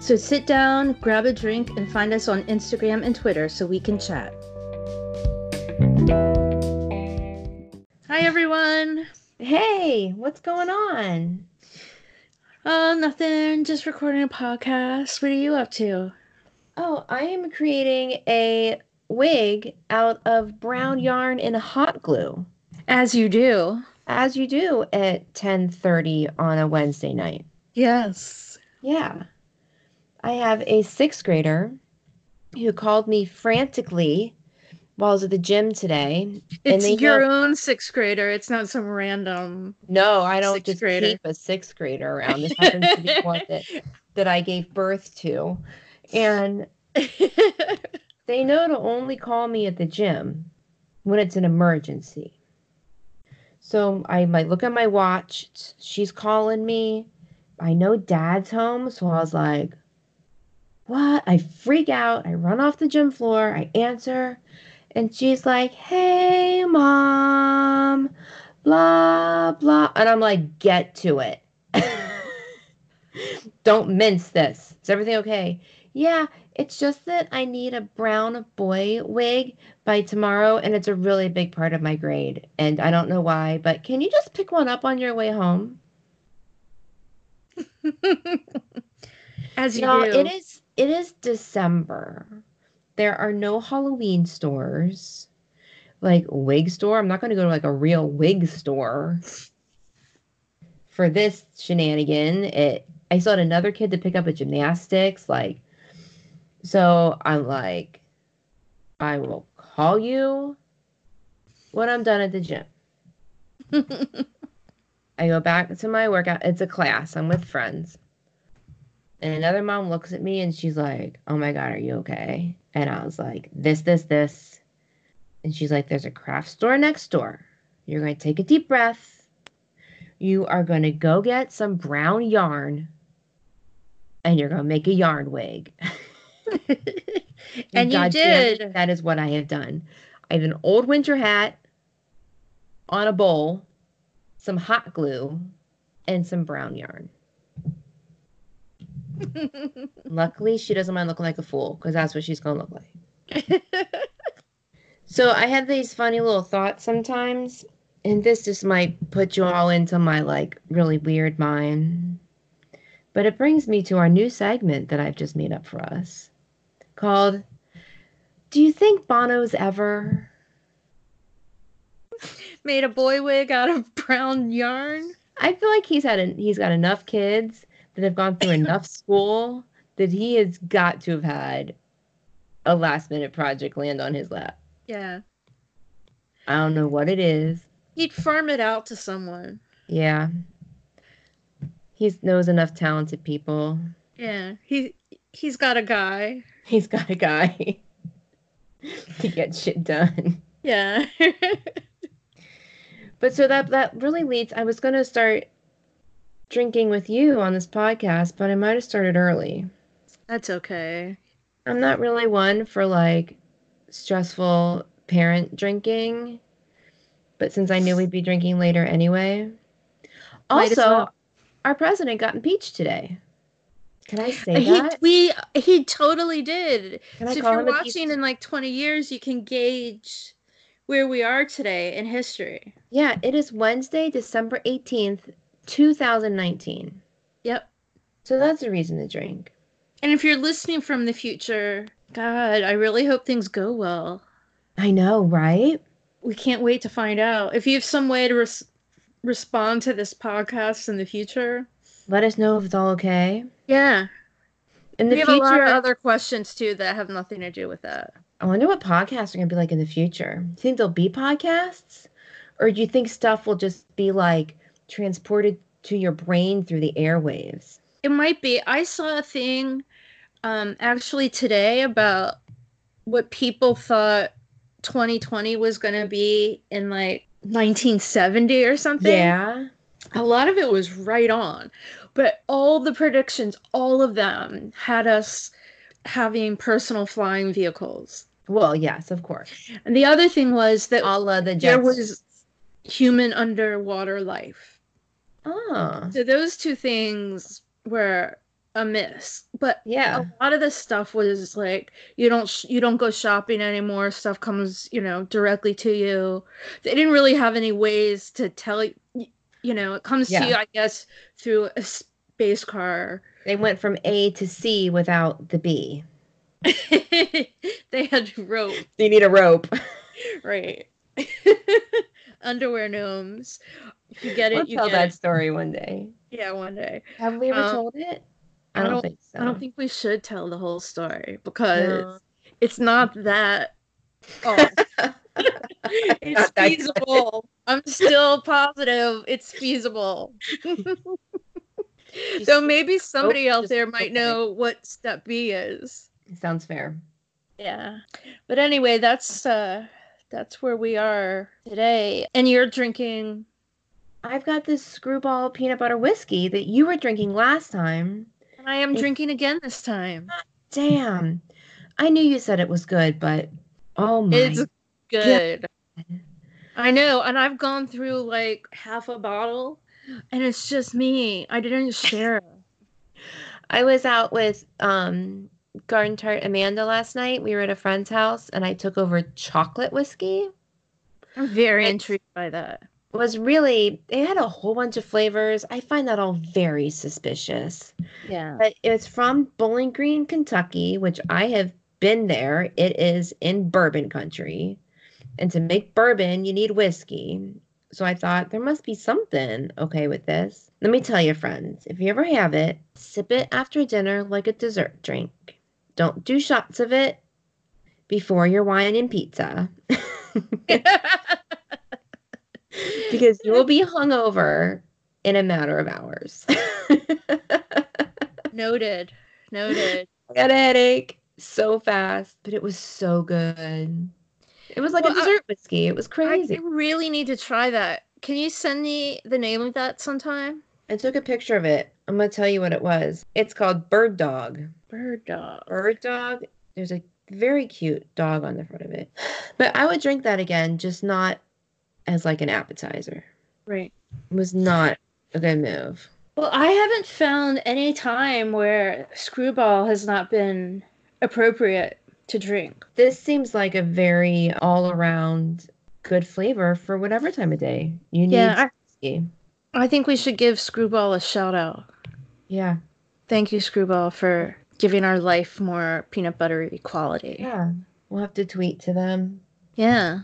So sit down, grab a drink, and find us on Instagram and Twitter so we can chat. Hi, everyone. Hey, what's going on? Uh, nothing. Just recording a podcast. What are you up to? Oh, I am creating a wig out of brown yarn and hot glue, As you do. as you do at 10:30 on a Wednesday night. Yes. Yeah. I have a sixth grader who called me frantically while I was at the gym today. And It's your know- own sixth grader. It's not some random. No, I don't just grader. keep a sixth grader around. This happens to be one that, that I gave birth to. And they know to only call me at the gym when it's an emergency. So I might look at my watch. She's calling me. I know dad's home. So I was like, what? I freak out. I run off the gym floor. I answer. And she's like, hey, mom. Blah, blah. And I'm like, get to it. Don't mince this. Is everything okay? Yeah, it's just that I need a brown boy wig by tomorrow, and it's a really big part of my grade. And I don't know why, but can you just pick one up on your way home? As you No, do. it is it is December. There are no Halloween stores. Like wig store. I'm not gonna go to like a real wig store for this shenanigan. It I still had another kid to pick up at gymnastics, like so I'm like, I will call you when I'm done at the gym. I go back to my workout. It's a class. I'm with friends. And another mom looks at me and she's like, Oh my God, are you okay? And I was like, This, this, this. And she's like, There's a craft store next door. You're going to take a deep breath. You are going to go get some brown yarn and you're going to make a yarn wig. And you God damn did. that is what I have done. I have an old winter hat on a bowl, some hot glue, and some brown yarn. Luckily, she doesn't mind looking like a fool because that's what she's going to look like. So I have these funny little thoughts sometimes, and this just might put you all into my like really weird mind. But it brings me to our new segment that I've just made up for us called Do you think Bono's ever? Made a boy wig out of brown yarn. I feel like he's had a, he's got enough kids that have gone through enough school that he has got to have had a last minute project land on his lap. Yeah. I don't know what it is. He'd farm it out to someone. Yeah. He knows enough talented people. Yeah. He he's got a guy. He's got a guy to get shit done. Yeah. But so that that really leads I was going to start drinking with you on this podcast, but I might have started early. That's okay. I'm not really one for like stressful parent drinking, but since I knew we'd be drinking later anyway. Might Also, well. our president got impeached today. Can I say He that? we he totally did. Can So if you're watching in like 20 years, you can gauge where we are today in history. Yeah, it is Wednesday, December 18th, 2019. Yep. So that's a reason to drink. And if you're listening from the future, God, I really hope things go well. I know, right? We can't wait to find out. If you have some way to res- respond to this podcast in the future, Let us know if it's all okay. yeah. In the we have future, a lot of other questions too that have nothing to do with that. I wonder what podcasts are going to be like in the future. Do you think there'll be podcasts? Or do you think stuff will just be like transported to your brain through the airwaves? It might be. I saw a thing um, actually today about what people thought 2020 was going to be in like 1970 or something. Yeah. A lot of it was right on. But all the predictions, all of them had us having personal flying vehicles. Well, yes, of course. And the other thing was that the there was human underwater life. Oh, So those two things were a miss. But yeah. a lot of the stuff was like you don't sh- you don't go shopping anymore. Stuff comes you know directly to you. They didn't really have any ways to tell you. You know, it comes Yeah. to you, I guess, through a space car. They went from A to C without the B. they had rope, You need a rope. right? Underwear gnomes. If you get it, We'll you tell get that it. story one day. Yeah, one day. Have we ever Um, told it? I I don't, don't- think so. I don't think we should tell the whole story because No. it's not that. Oh, it's Not that feasible. I'm still positive it's feasible. so maybe somebody out there might okay. know what step B is. Sounds fair. Yeah. But anyway, that's uh that's where we are today. And you're drinking I've got this screwball peanut butter whiskey that you were drinking last time. and I am It's- drinking again this time. Damn. I knew you said it was good, but oh my. It's good. I know, and I've gone through like half a bottle and it's just me. I didn't share. I was out with um Garden Tart Amanda last night. We were at a friend's house and I took over chocolate whiskey. I'm very It's- intrigued by that. Was really it had a whole bunch of flavors. I find that all very suspicious. Yeah. But it's from Bowling Green, Kentucky, which I have been there. It is in bourbon country. And to make bourbon, you need whiskey. So I thought there must be something okay with this. Let me tell you, friends, if you ever have it, sip it after dinner like a dessert drink. Don't do shots of it before your wine and pizza because you will be hungover in a matter of hours. Noted. Noted. I got a headache so fast, but it was so good. It was like Well, a I- dessert whiskey. It was crazy. I really need to try that. Can you send me the name of that sometime? I took a picture of it. I'm gonna tell you what it was. It's called Bird Dog. Bird dog. Bird Dog. There's a very cute dog on the front of it. But I would drink that again, just not as like an appetizer. Right. It was not a good move. Well, I haven't found any time where screwball has not been appropriate to drink. This seems like a very all around good flavor for whatever time of day you need. Yeah. I, I think we should give Screwball a shout out. Yeah. Thank you, Screwball, for giving our life more peanut buttery quality. Yeah. We'll have to tweet to them. Yeah.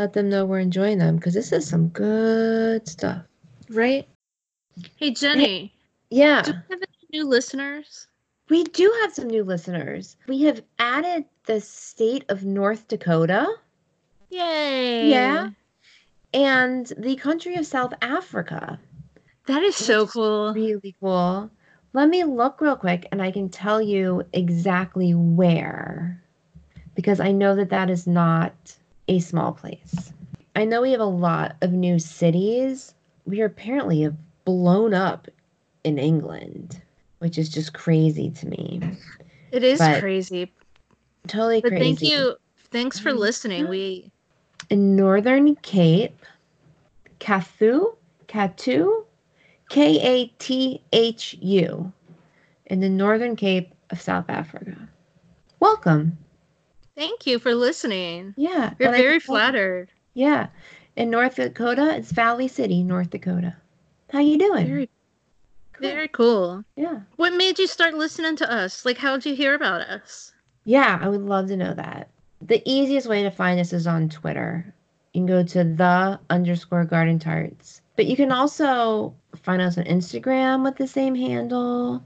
Let them know we're enjoying them because this is some good stuff. Right? Hey, Jenny, Yeah. do we have any new listeners? We do have some new listeners. We have added the state of North Dakota Yay. Yeah. and the country of South Africa. That is so Which is cool. Really cool. Let me look real quick and I can tell you exactly where because I know that that is not a small place. I know we have a lot of new cities. We are apparently have blown up in England, which is just crazy to me. It is But crazy. Totally But crazy. thank you. Thanks for listening. We in Northern Cape, Kathu, Katu, K A T H U, in the Northern Cape of South Africa. Welcome. Thank you for listening. Yeah. We're very flattered. Yeah. In North Dakota, it's Valley City, North Dakota. How you doing? Very Cool. very cool. Yeah. What made you start listening to us? Like how'd you hear about us? Yeah, I would love to know that. The easiest way to find us is on Twitter. You can go to the underscore garden tarts. But you can also find us on Instagram with the same handle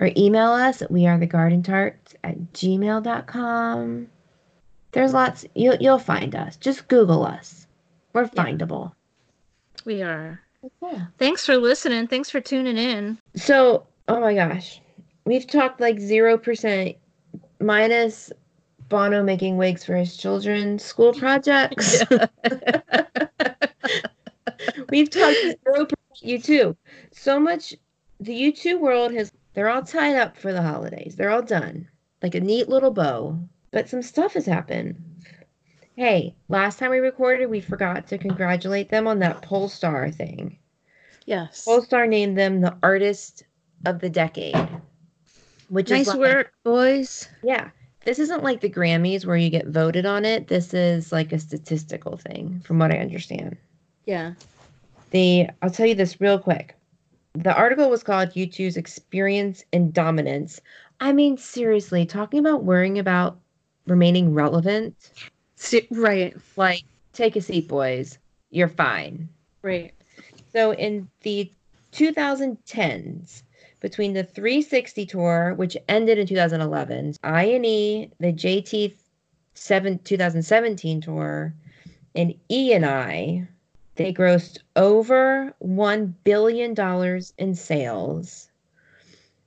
or email us at we are the garden tarts at gmail.com. There's lots you'll you'll find us. Just Google us. We're Yeah. findable. We are. Yeah. Thanks for listening. Thanks for tuning in. So, oh my gosh, we've talked like 0% minus Bono making wigs for his children's school projects. We've talked zero U2. So much the U2 world has they're all tied up for the holidays. They're all done. Like a neat little bow. But some stuff has happened. Hey, last time we recorded, we forgot to congratulate them on that Pollstar thing. Yes. Pollstar named them the artist of the decade. Which nice is nice work, boys. Yeah. This isn't like the Grammys where you get voted on it. This is like a statistical thing, from what I understand. Yeah. The I'll tell you this real quick. The article was called U2's Experience in Dominance. I mean, seriously, talking about worrying about remaining relevant. See, right. Like, take a seat, boys. You're fine. Right. So in the 2010s, between the 360 tour, which ended in 2011, I&E, the JT 7 2017 tour, and E&I, they grossed over $1 billion in sales,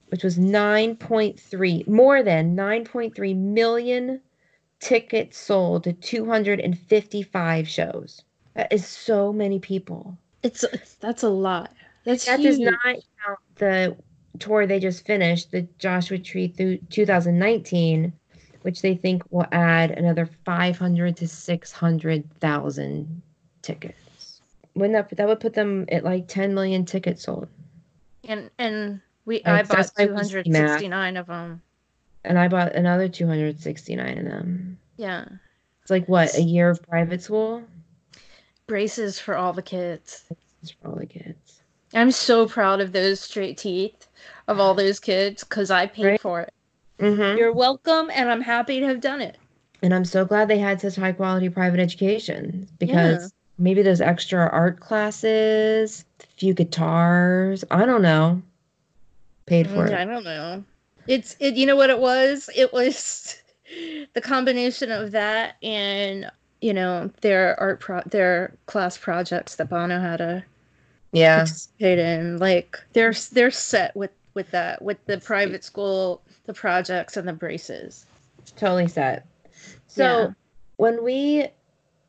which was 9.3, more than 9.3 million tickets sold to 255 shows. That is so many people. It's that's a lot. That's that huge. does not count the tour they just finished, the Joshua Tree through 2019, which they think will add another 500 to 600,000 tickets wouldn't that that would put them at like 10 million tickets sold and and we i bought 269 of them and i bought another 269 of them yeah it's like what a year of private school braces for all the kids braces for all the kids i'm so proud of those straight teeth of all those kids because i paid right? for it mm-hmm. you're welcome and i'm happy to have done it and i'm so glad they had such high quality private education because maybe those extra art classes, a few guitars. I don't know. Paid for it. I don't know. It's it. You know what it was? It was the combination of that and you know their art pro their class projects that Bono had to yeah participate in. Like they're they're set with with that with the private school, the projects and the braces. Totally set. So yeah. when we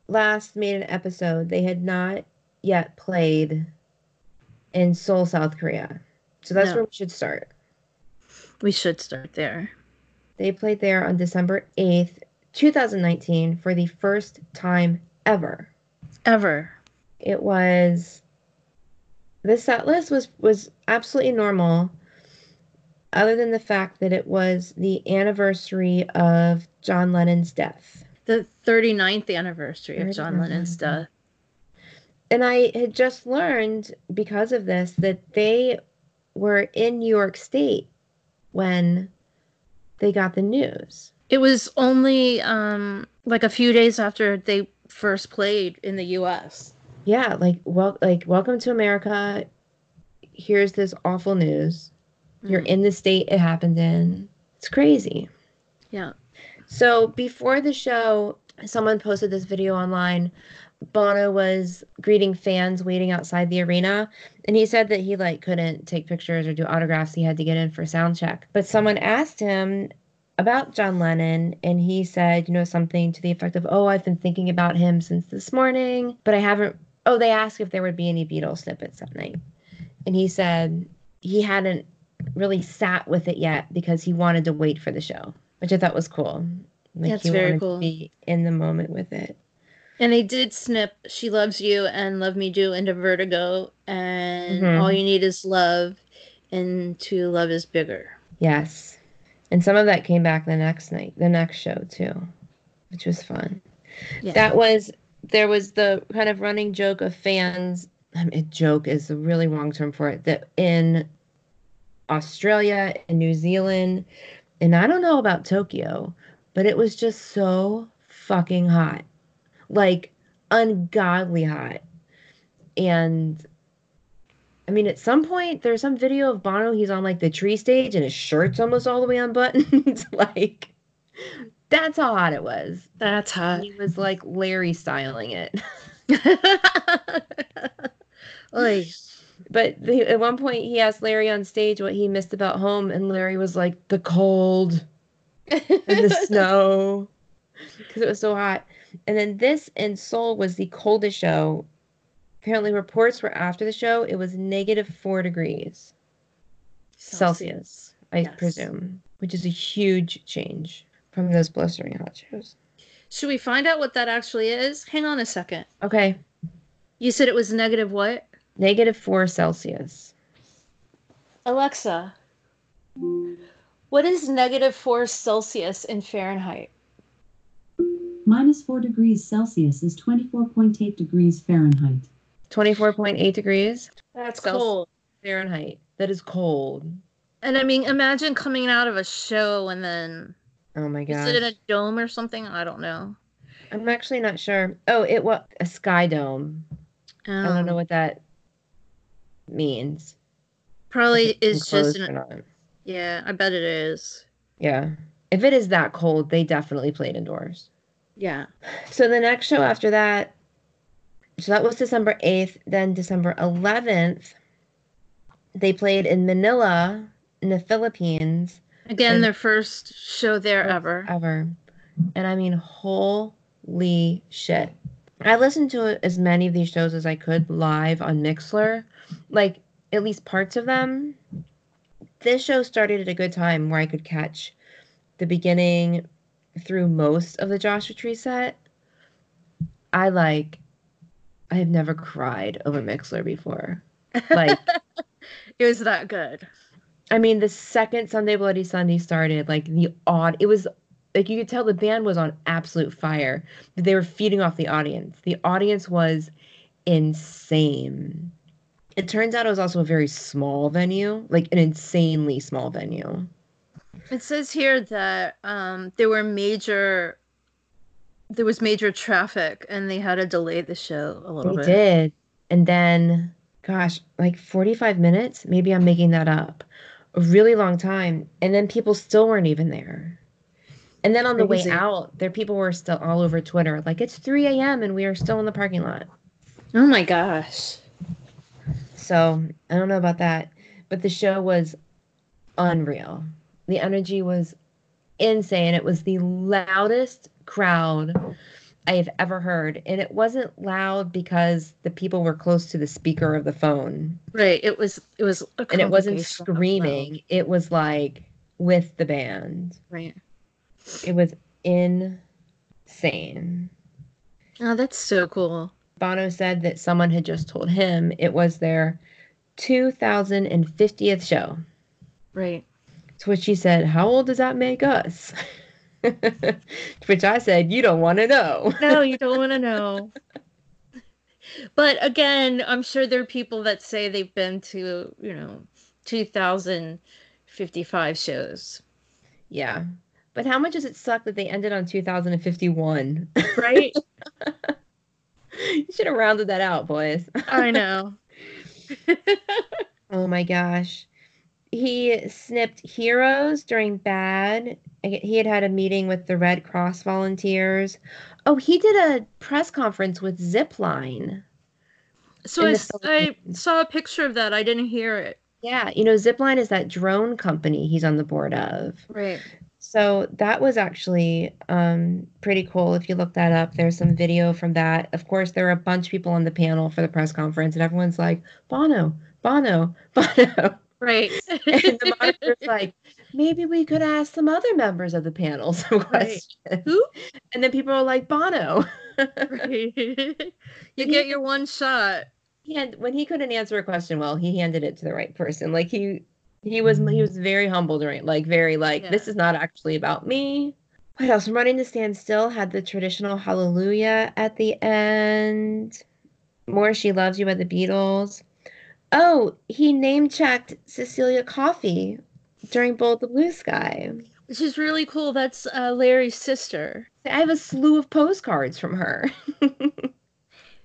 last made an episode, they had not yet played in Seoul, South Korea. So that's no. where we should start. We should start there. They played there on December 8th, 2019, for the first time ever. Ever. It was the set list was was absolutely normal other than the fact that it was the anniversary of John Lennon's death the 39th anniversary of John Lennon's death. And I had just learned because of this that they were in New York State when they got the news. It was only um, like a few days after they first played in the U.S. Yeah, like well, like welcome to America. Here's this awful news. You're mm. in the state it happened in. It's crazy. Yeah. So before the show, someone posted this video online. Bono was greeting fans waiting outside the arena, and he said that he like couldn't take pictures or do autographs. He had to get in for sound check. But someone asked him about John Lennon, and he said, you know, something to the effect of, "Oh, I've been thinking about him since this morning, but I haven't." Oh, they asked if there would be any Beatles snippets that night, and he said he hadn't really sat with it yet because he wanted to wait for the show which I thought was cool. Like That's very cool. be in the moment with it. And they did snip "She Loves You" and "Love Me Do" into Vertigo, and mm-hmm. "All You Need Is Love" into "Love Is Bigger." Yes, and some of that came back the next night, the next show too, which was fun. Yeah. That was there was the kind of running joke of fans. I mean, joke is a really wrong term for it. That in Australia and New Zealand, and I don't know about Tokyo, but it was just so fucking hot. Like ungodly hot. And I mean, at some point, there's some video of Bono. He's on like the tree stage, and his shirt's almost all the way unbuttoned. like, that's how hot it was. That's hot. He was like Larry styling it. Oy. But the, at one point, he asked Larry on stage what he missed about home, and Larry was like, "The cold and the snow." because it was so hot. And then this in Seoul was the coldest show. Apparently, reports were after the show. It was negative four degrees Celsius, I Yes. presume, which is a huge change from those blistering hot shows. Should we find out what that actually is? Hang on a second. Okay, You said it was negative what? negative four Celsius. Alexa, what is negative 4 Celsius in Fahrenheit? Minus 4 degrees Celsius is 24.8 degrees Fahrenheit. 24.8 degrees That's Celsius. cold. Fahrenheit. That is cold. And I mean, imagine coming out of a show and then Oh my is god. it in a dome or something? I don't know. I'm actually not sure. Oh, it was a sky dome. I don't know Um, what that means. Probably it's is just an, yeah. I bet it is. Yeah. If it is that cold, they definitely played indoors. Yeah. So the next show after that, so that was December 8th. Then December 11th, they played in Manila in the Philippines Again, And- their first show there ever. ever. And I mean, holy shit. I listened to as many of these shows as I could live on Mixlr, like at least parts of them. This show started at a good time where I could catch the beginning through most of the Joshua Tree set. I like, I have never cried over Mixlr before. Like, It was that good. I mean, the second Sunday Bloody Sunday started, like the odd, it was like you could tell the band was on absolute fire. They were feeding off the audience. The audience was insane. It turns out it was also a very small venue, like an insanely small venue. It says here that um, there were major, there was major traffic, and they had to delay the show a little They bit. They did. And then, gosh, like 45 minutes? Maybe I'm making that up. A really long time. And then people still weren't even there. And then on the Crazy. way out, there people were still all over Twitter, like it's 3 a.m. and we are still in the parking lot. Oh my gosh! So I don't know about that. But the show was unreal. The energy was insane. It was the loudest crowd I have ever heard. And it wasn't loud because the people were close to the speaker of the phone. Right. It was. It was. And it wasn't screaming. It was like with the band. Right. It was insane. Oh, that's so cool. Bono said that someone had just told him it was their 2050th show. Right. To which she said, How old does that make us? to which I said, You don't want to know. No, you don't want to know. But again, I'm sure there are people that say they've been to, you know, 2055 shows. Yeah. But how much does it suck that they ended on 2051? Right? you should have rounded that out, boys. I know. Oh my gosh. He snipped heroes during bad. He had had a meeting with the Red Cross volunteers. Oh, he did a press conference with Zipline. So I, I saw a picture of that. I didn't hear it. Yeah, you know, Zipline is that drone company he's on the board of. Right. So that was actually um, pretty cool. If you look that up, there's some video from that. Of course, there were a bunch of people on the panel for the press conference, and everyone's like, Bono, Bono, Bono. Right. and the monitor's like, maybe we could ask some other members of the panel some questions. Who? And then people are like, Bono. right. you he- get your one shot. he had, when he couldn't answer a question well, he handed it to the right person. Like he he was he was very humble during like very like Yeah. this is not actually about me. What else? Running to Stand Still had the traditional Hallelujah at the end. More She Loves You by the Beatles. Oh, he name checked Cecilia Coffee during Bullet the Blue Sky. Which is really cool. That's uh, Larry's sister. I have a slew of postcards from her.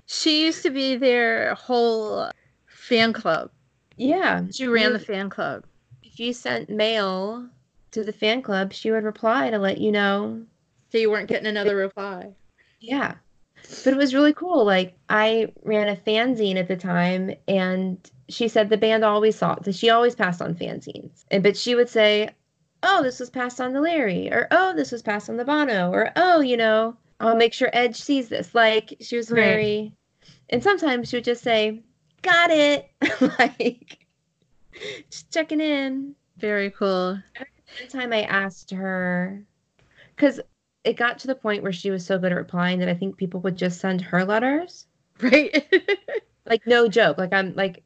She used to be their whole fan club. yeah. She ran the fan club. If you sent mail to the fan club, she would reply to let you know. So you weren't getting another reply. Yeah. But it was really cool. Like I ran a fanzine at the time and she said the band always saw that she always passed on fanzines. And but she would say, oh, this was passed on to Larry, or oh, this was passed on to Bono, or oh, you know, I'll make sure Edge sees this. Like she was Right. very, and sometimes she would just say, "Got it," like just checking in. Very cool. One time I asked her, because it got to the point where she was so good at replying that I think people would just send her letters. Right. like no joke like i'm like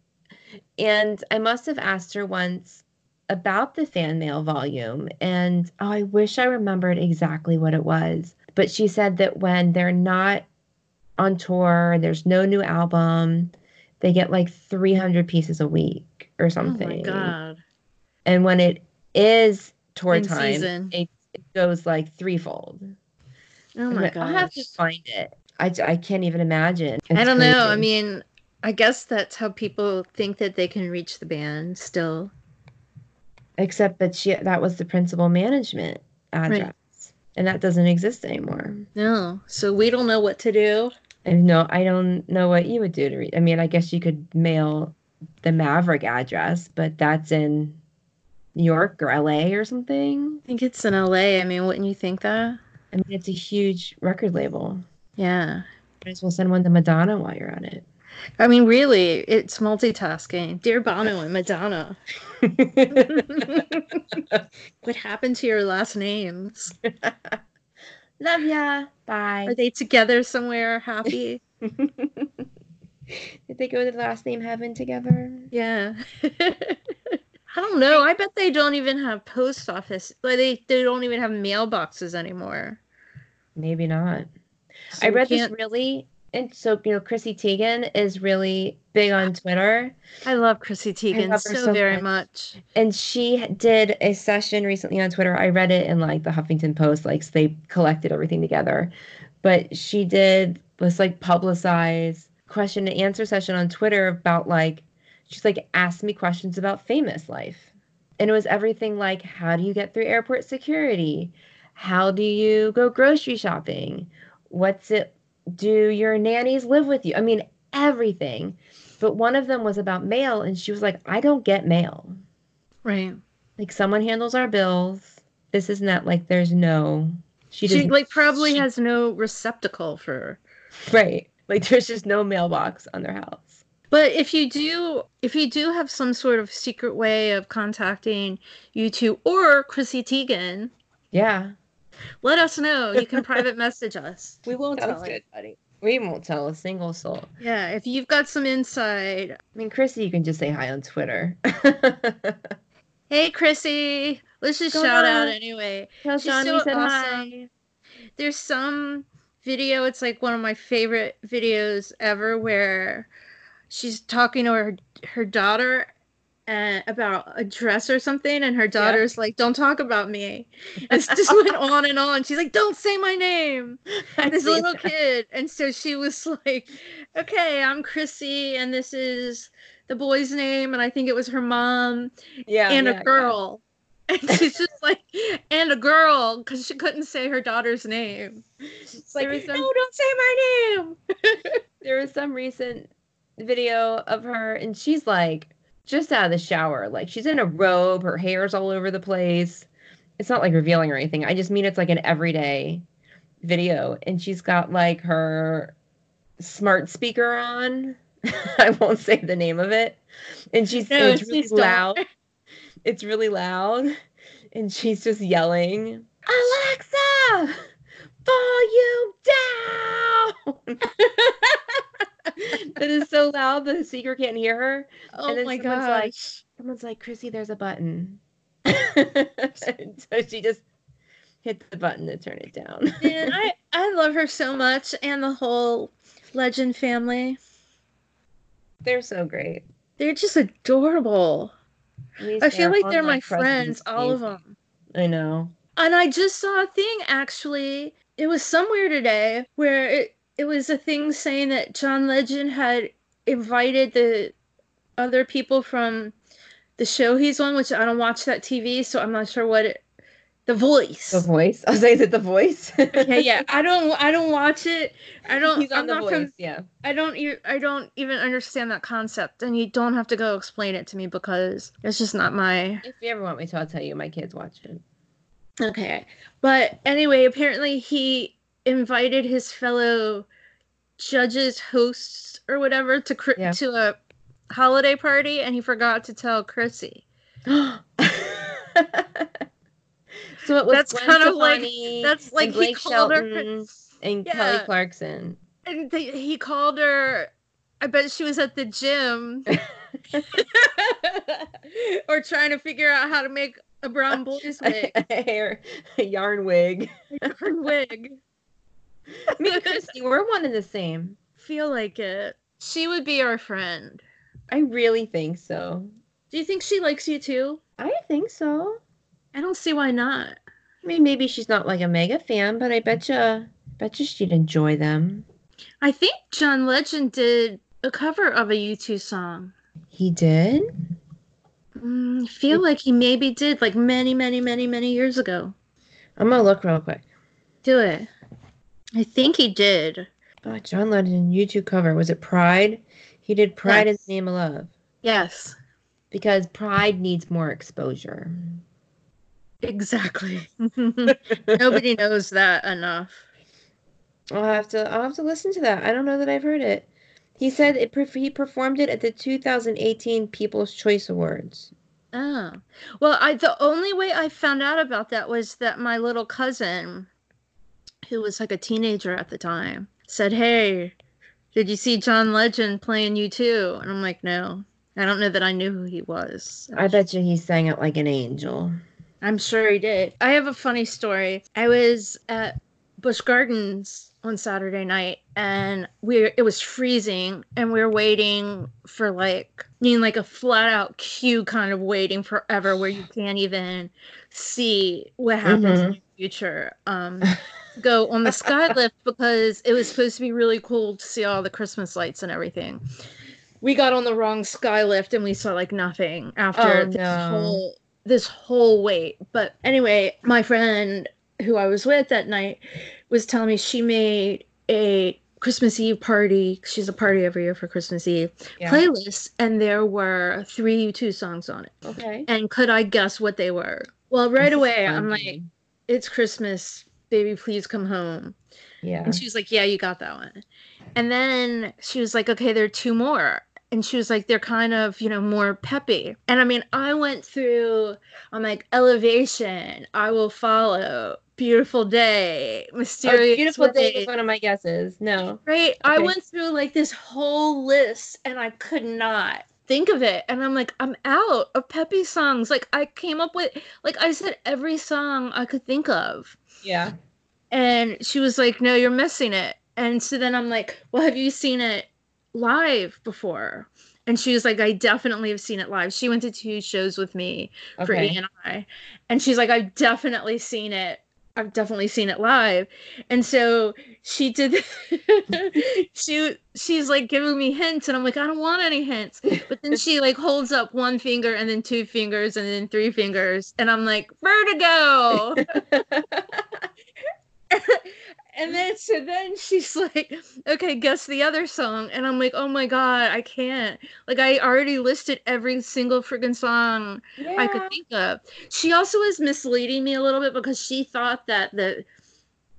and i must have asked her once about the fan mail volume and oh i wish i remembered exactly what it was but she said that when they're not on tour and there's no new album they get like 300 pieces a week or something. oh my god. and when it is tour In time it, it goes like threefold Oh my god. i'll have to find it I, I can't even imagine I don't know. I mean, I guess that's how people think that they can reach the band still. except that she that was the Principle Management address and that doesn't exist anymore No. So we don't know what to do. and no i don't know what you would do to read i mean i guess you could mail the maverick address but that's in new york or la or something I think it's in LA. I mean, wouldn't you think that? i mean it's a huge record label Yeah. might as well send one to madonna while you're at it I mean, really, it's multitasking. Dear Bono and Madonna, what happened to your last names? love ya bye Are they together somewhere happy? did they go to the last name heaven together yeah. I don't know. I bet they don't even have post office. Like they, they don't even have mailboxes anymore. maybe not So I read this really, and so you know, Chrissy Teigen is really big on Twitter, I love Chrissy Teigen love so, so very much. much. and she did a session recently on Twitter. I read it in like the Huffington Post, like they collected everything together, but she did this like publicized question and answer session on Twitter about like she's like asked me questions about famous life, and it was everything like how do you get through airport security, how do you go grocery shopping, what's it do your nannies live with you? I mean, everything. But one of them was about mail, and she was like, I don't get mail. Right. Like, someone handles our bills. This is not like there's no. She, She, like probably she- has no receptacle for Right. Like, there's just no mailbox on their house. But if you do, if you do have some sort of secret way of contacting U2 or Chrissy Teigen, Yeah. Let us know. You can private message us. We won't Sounds tell good. anybody. We won't tell a single soul. Yeah, if you've got some inside. I mean, Chrissy, you can just say hi on Twitter. Hey, Chrissy. Let's just Go shout out anyway. Tell She's Johnny so said awesome. hi. There's some video. It's like one of my favorite videos ever, where she's talking to her her daughter uh, about a dress or something, and her daughter's like, "Don't talk about me." And it just went on and on. She's like, "Don't say my name." I've this little that. kid, and so she was like, "Okay, I'm Chrissy, and this is." The boy's name, and I think it was her mom, Yeah. and yeah, a yeah. girl. And she's just like, and a girl, because she couldn't say her daughter's name. It's like, was no, don't say my name. there was some recent video of her and she's like just out of the shower. Like she's in a robe her hair's all over the place. It's not like revealing or anything. I just mean it's like an everyday video. And she's got like her smart speaker on. I won't say the name of it. And she's No, it's really loud. It's really loud. And she's just yelling alexa volume down that is so loud the seeker can't hear her Oh And then my someone's like- gosh. someone's like chrissy there's a button And so she just hit the button to turn it down Man, I, I love her so much and the whole Legend family. they're so great They're just adorable. I feel like they're my friends, all of them. i know And I just saw a thing actually. It was somewhere today where it, it was a thing saying that John Legend had invited the other people from the show he's on, which I don't watch that TV, so I'm not sure what it The Voice. The Voice. I was like, is it The Voice? yeah, yeah. I don't. I don't watch it. I don't. He's on I'm The not Voice. fam- yeah. I don't. I don't even understand that concept, and you don't have to go explain it to me because it's just not my. If you ever want me to, I'll tell you. My kids watch it. Okay. But anyway, apparently he invited his fellow judges, hosts, or whatever to cri- Yeah. to a holiday party, and he forgot to tell Chrissy. so it was That's Gwen kind of like- That's like he called her. Shelton and Kelly Clarkson. And they, he called her. I bet she was at the gym. or trying to figure out how to make a brown boy's wig. a hair, a yarn wig. a Yarn wig. Me and Christy, we're one and the same. Feel like it. She would be our friend. I really think so. Do you think she likes U2? I think so. I don't see why not. I mean, maybe she's not like a mega fan, but I bet you, bet you she'd enjoy them. I think John Legend did a cover of a U2 song. He did. Mm, I feel like he maybe did like many, many, many, many years ago. I'm gonna look real quick. Do it. I think he did. Oh, John Lennon YouTube cover was it Pride? He did Pride in the Name of Love Yes, because Pride needs more exposure. exactly. Nobody knows that enough. I'll have to. I'll have to listen to that. I don't know that I've heard it. He said it. He performed it at the 2018 People's Choice Awards. Oh. Well, I the only way I found out about that was that my little cousin, who was like a teenager at the time, said, "Hey, did you see John Legend playing U2?" And I'm like, "No." I don't know that I knew who he was. I bet you he sang it like an angel. I'm sure he did. I have a funny story. I was at Busch Gardens on Saturday night and we it was freezing and we were waiting for like I mean like a flat out queue kind of waiting forever where you can't even see what happens in the future. Um go on the sky lift because it was supposed to be really cool to see all the Christmas lights and everything. We got on the wrong sky lift and we saw like nothing after Oh, this no. whole this whole wait. But anyway, my friend who I was with that night was telling me she made a Christmas Eve party. She's a party every year for Christmas Eve playlist, and there were three U2 songs on it. Okay. And could I guess what they were? Well, right away, I'm like, it's Christmas, baby, please come home. yeah. And she was like, Yeah, you got that one. And then she was like, Okay, there are two more. And she was like, They're kind of, you know, more peppy. And I mean, I went through, I'm like, Elevation, I Will Follow, Beautiful Day, Oh, Mysterious. beautiful day was one of my guesses. No. Right? I went through like this whole list and I could not think of it. And I'm like, I'm out of peppy songs. Like, I came up with, like, I said every song I could think of. Yeah. And she was like, No, you're missing it. And so then I'm like, Well, have you seen it live before? And she was like, I definitely have seen it live. She went to two shows with me for Okay. E and I. And she's like, I've definitely seen it. I've definitely seen it live. And so she did she she's like giving me hints and I'm like, I don't want any hints. But then she like holds up one finger and then two fingers and then three fingers. And I'm like, vertigo. and then so then she's like, okay, guess the other song. And I'm like, oh my god, I can't. Like I already listed every single freaking song I could think of. She also was misleading me a little bit because she thought that the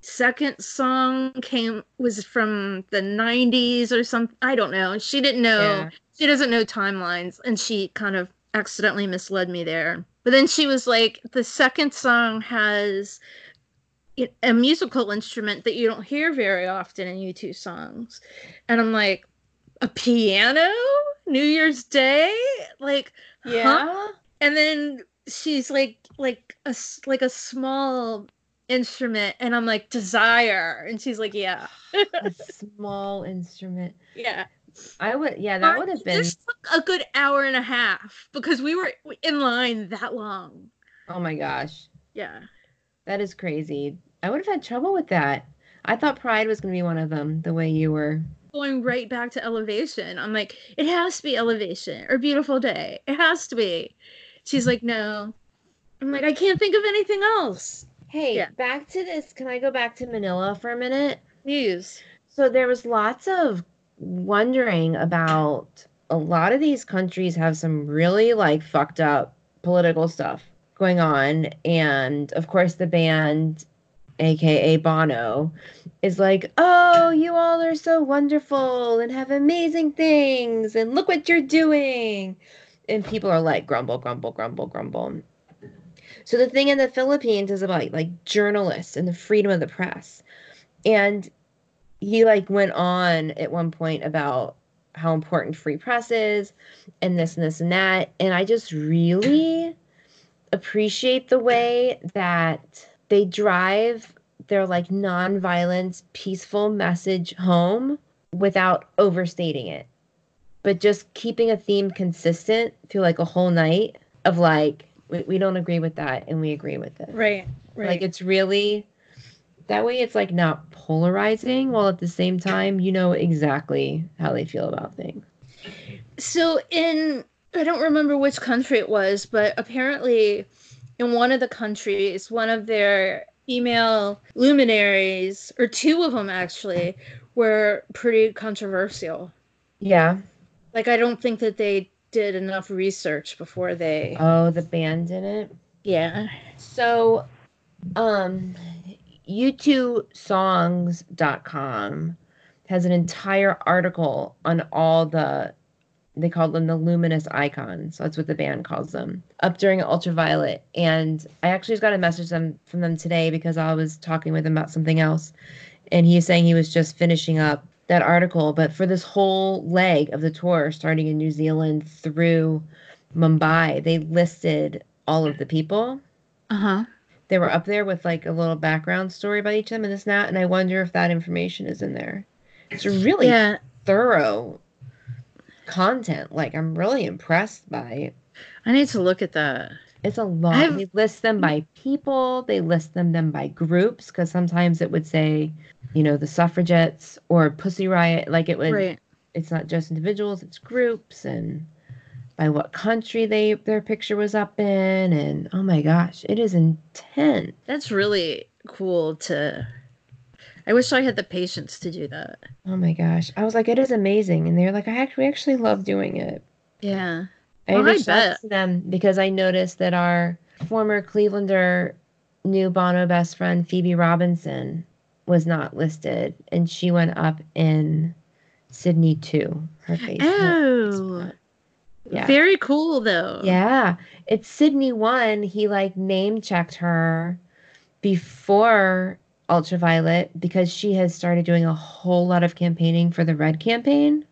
second song came was from the 90s or something. I don't know. She didn't know. Yeah. She doesn't know timelines and she kind of accidentally misled me there. But then she was like the second song has a musical instrument that you don't hear very often in U2 songs. And I'm like a piano? New Year's Day? Like huh? Yeah. and then she's like like a like a small instrument and i'm like desire and she's like yeah A small instrument. yeah I would. Yeah, that would have been. this took a good hour and a half because we were in line that long Oh my gosh, yeah that is crazy. I would have had trouble with that. I thought Pride was going to be one of them. The way you were. going right back to elevation i'm like it has to be elevation or beautiful day it has to be she's like no I'm like, I can't think of anything else. Hey, Yeah. back to this. Can I go back to Manila for a minute? News. So there was lots of wondering about a lot of these countries have some really like fucked up political stuff going on. And of course, the band, aka Bono, is like, oh, you all are so wonderful and have amazing things. And look what you're doing. And people are like, grumble, grumble, grumble, grumble. So the thing in the Philippines is about like journalists and the freedom of the press. And he like went on at one point about how important free press is and this and this and that and i just really appreciate the way that they drive their like nonviolence peaceful message home without overstating it but just keeping a theme consistent through like a whole night of like we, we don't agree with that and we agree with it Right. Right. like it's really that way it's like not polarizing while at the same time you know exactly how they feel about things. so in I don't remember which country it was, but apparently in one of the countries, one of their female luminaries, or two of them actually, were pretty controversial. Yeah. Like I don't think that they did enough research before they Oh, the band it. Yeah. So um u2songs.com has an entire article on all the they call them the luminous icons. So that's what the band calls them. Up during ultraviolet. And I actually just got a message them from them today because I was talking with him about something else. And he's saying he was just finishing up that article. But for this whole leg of the tour, starting in New Zealand through Mumbai, they listed all of the people Uh-huh. they were up there with like a little background story about each of them and this and that, and I wonder if that information is in there. It's really Yeah. thorough content. Like I'm really impressed by it. I need to look at that. It's a lot. I've- They list them by people. They list them them by groups because sometimes it would say, you know, the suffragettes or Pussy Riot. Like it would. Right. It's not just individuals. It's groups and by what country they their picture was up in and oh my gosh, it is intense. That's really cool to I wish I had the patience to do that. Oh my gosh. I was like, it is amazing. And they're like, I actually, actually love doing it. Yeah. I Oh, I out to them because I noticed that our former Clevelander new Bono best friend, Phoebe Robinson, was not listed. And she went up in Sydney too. Her face. Oh. Yeah. Very cool though. Yeah. It's Sydney one. He like name checked her before Ultraviolet because she has started doing a whole lot of campaigning for the Red campaign.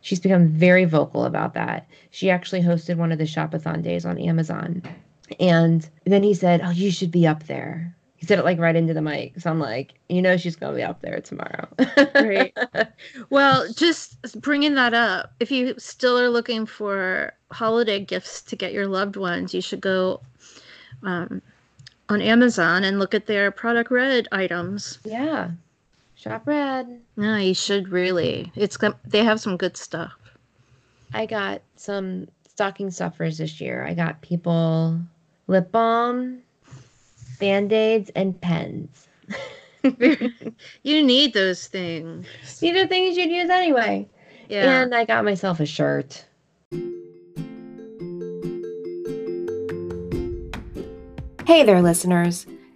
She's become very vocal about that. She actually hosted one of the shopathon days on Amazon. And then he said, Oh, you should be up there. He said it like right into the mic. So I'm like, you know, she's going to be up there tomorrow. Great. Well, just bringing that up, if you still are looking for holiday gifts to get your loved ones, you should go um, on Amazon and look at their product red items. yeah. Shop red. No, you should really. It's they have some good stuff. I got some stocking stuffers this year. I got people lip balm, band aids, and pens. You need those things. These are things you'd use anyway. Yeah. And I got myself a shirt. Hey there, listeners.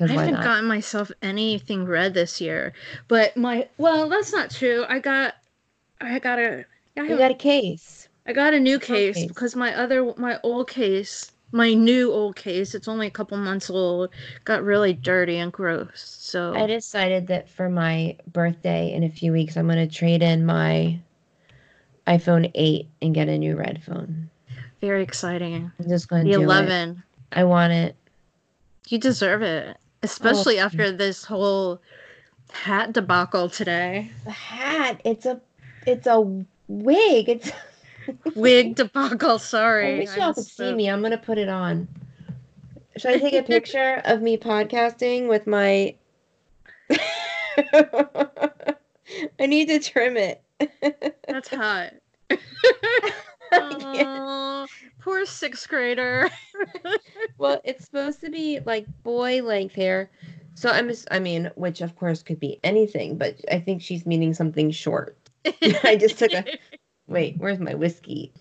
I haven't gotten myself anything red this year, but my well, that's not true. I got I got a. I, got a case. I got a new case case. because my other my old case, my new old case, it's only a couple months old, got really dirty and gross. So I decided that for my birthday in a few weeks, I'm going to trade in my iPhone 8 and get a new red phone. very exciting. I'm just going The to it. 11. I want it. You deserve it, especially Oh. after this whole hat debacle today. The hat. It's a, it's a wig. It's. Wig debacle. Sorry. I wish y'all could just- see me. I'm gonna put it on. Should I take a picture of me podcasting with my? I need to trim it. That's hot. Oh, poor sixth grader. well, it's supposed to be like boy length hair. So I'm, I mean, which of course could be anything, but I think she's meaning something short. I just took a Wait, where's my whiskey?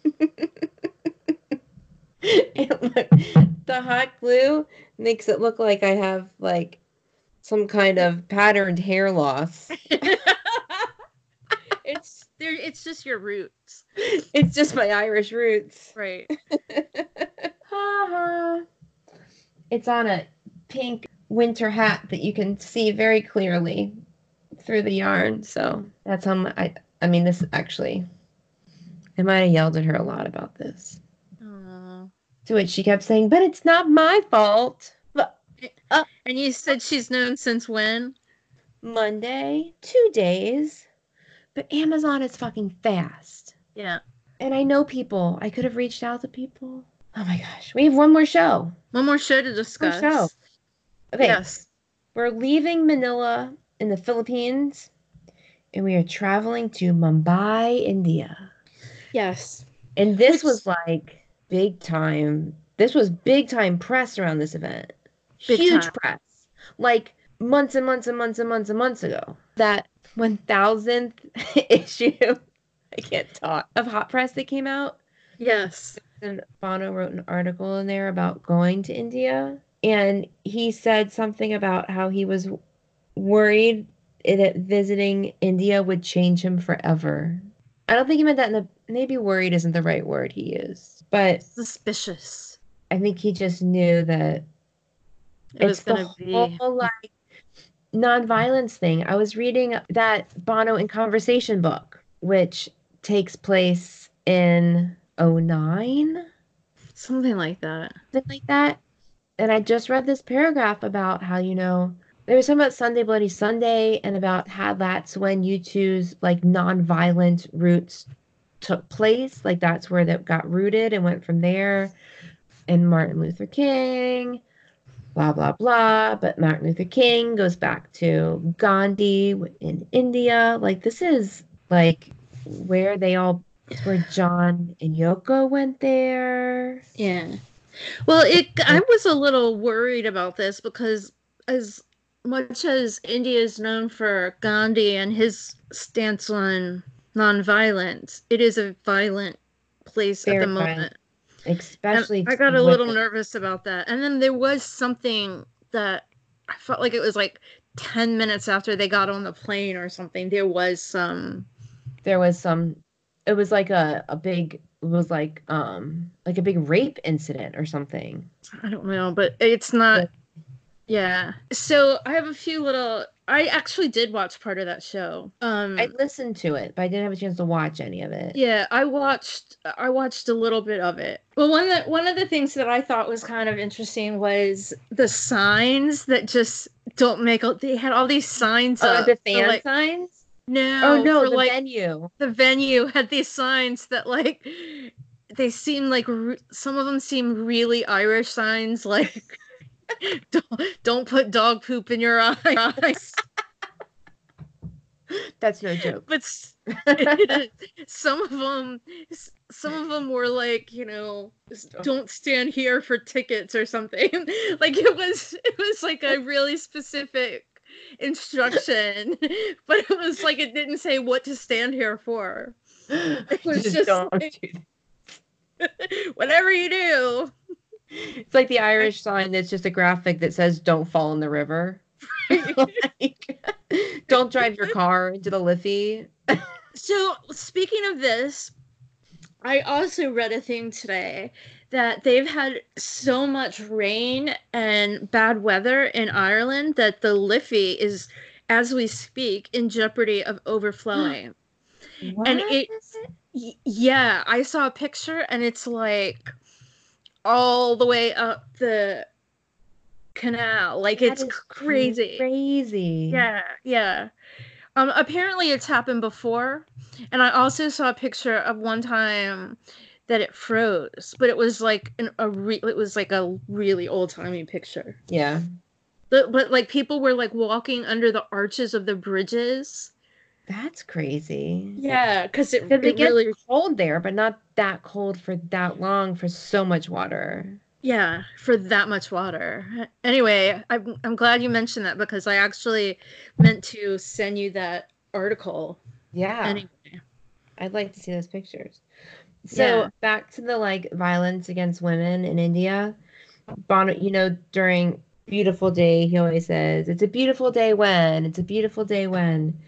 Look, the hot glue makes it look like I have like some kind of patterned hair loss. it's there. It's just your roots, It's just my Irish roots. right? Ha ha. It's on a pink winter hat that you can see very clearly through the yarn. So that's how my, I. I mean, this actually. I might have yelled at her a lot about this. Aw. To which she kept saying, "But it's not my fault." But uh, And you said she's known since when? Monday, two days. But Amazon is fucking fast. Yeah. And I know people. I could have reached out to people. Oh my gosh. We have one more show. One more show to discuss. show. Okay. Yes. We're leaving Manila in the Philippines and we are traveling to Mumbai, India. Yes. And this was like big time. This was big time press around this event. Big Huge time. press. Like months and months and months and months and months ago. That 1000th issue, I can't talk, of Hot Press that came out. Yes. And Bono wrote an article in there about going to India. And he said something about how he was worried that visiting India would change him forever. I don't think he meant that in the maybe worried isn't the right word he used. But Suspicious. I think he just knew that It was it's the gonna be. whole like nonviolence thing. I was reading that Bono in Conversation book, which takes place in 09, Something like that. something like that. And I just read this paragraph about how, you know, they were talking about Sunday Bloody Sunday and about how that's when U2's like nonviolent roots took place. Like that's where that got rooted and went from there. And Martin Luther King, blah, blah, blah. But Martin Luther King goes back to Gandhi in India. Like this is like where they all, where John and Yoko went there. Yeah. Well, it. I was a little worried about this because as much as India is known for Gandhi and his stance on nonviolence, it is a violent place at Very the moment. violent. And Especially I got a little nervous about that. And then there was something that I felt like it was like 10 minutes after they got on the plane or something. There was some there was some it was like a, a big it was like um like a big rape incident or something I don't know, but it's not. But- Yeah. So I have a few little. I actually did watch part of that show. Um. i listened to it but i didn't have a chance to watch any of it yeah, I watched. I watched a little bit of it. Well, one of the, one of the things that I thought was kind of interesting was the signs that just don't make. They had all these signs oh up. the fan like, signs no. oh no for, the like, venue the venue had these signs that like they seem like re- some of them seem really Irish signs like don't, don't put dog poop in your eyes. That's no joke. But some of them some of them were like you know don't stand here for tickets or something. Like it was it was like a really specific instruction but it was like it didn't say what to stand here for. It was just don't like- whatever you do It's like the Irish sign that's just a graphic that says "Don't fall in the river." Like, don't drive your car into the Liffey. So speaking of this, I also read a thing today that they've had so much rain and bad weather in Ireland that the Liffey is, as we speak, in jeopardy of overflowing. And it- yeah, I saw a picture and it's like all the way up the canal. Like That it's crazy. Crazy. Yeah, yeah. Um, apparently it's happened before, and I also saw a picture of one time that it froze, but it was like an, a re- it was like a really old timey picture. Yeah. But but like people were like walking under the arches of the bridges. That's crazy. Yeah, because it, it it gets really cold there, but not that cold for that long for so much water. yeah for that much water. Anyway, I'm I'm glad you mentioned that because I actually meant to send you that article. Yeah. Anyway. I'd like to see those pictures. So Yeah. back to the like violence against women in India. Bono, you know, during beautiful day, he always says, It's a beautiful day when, it's a beautiful day when.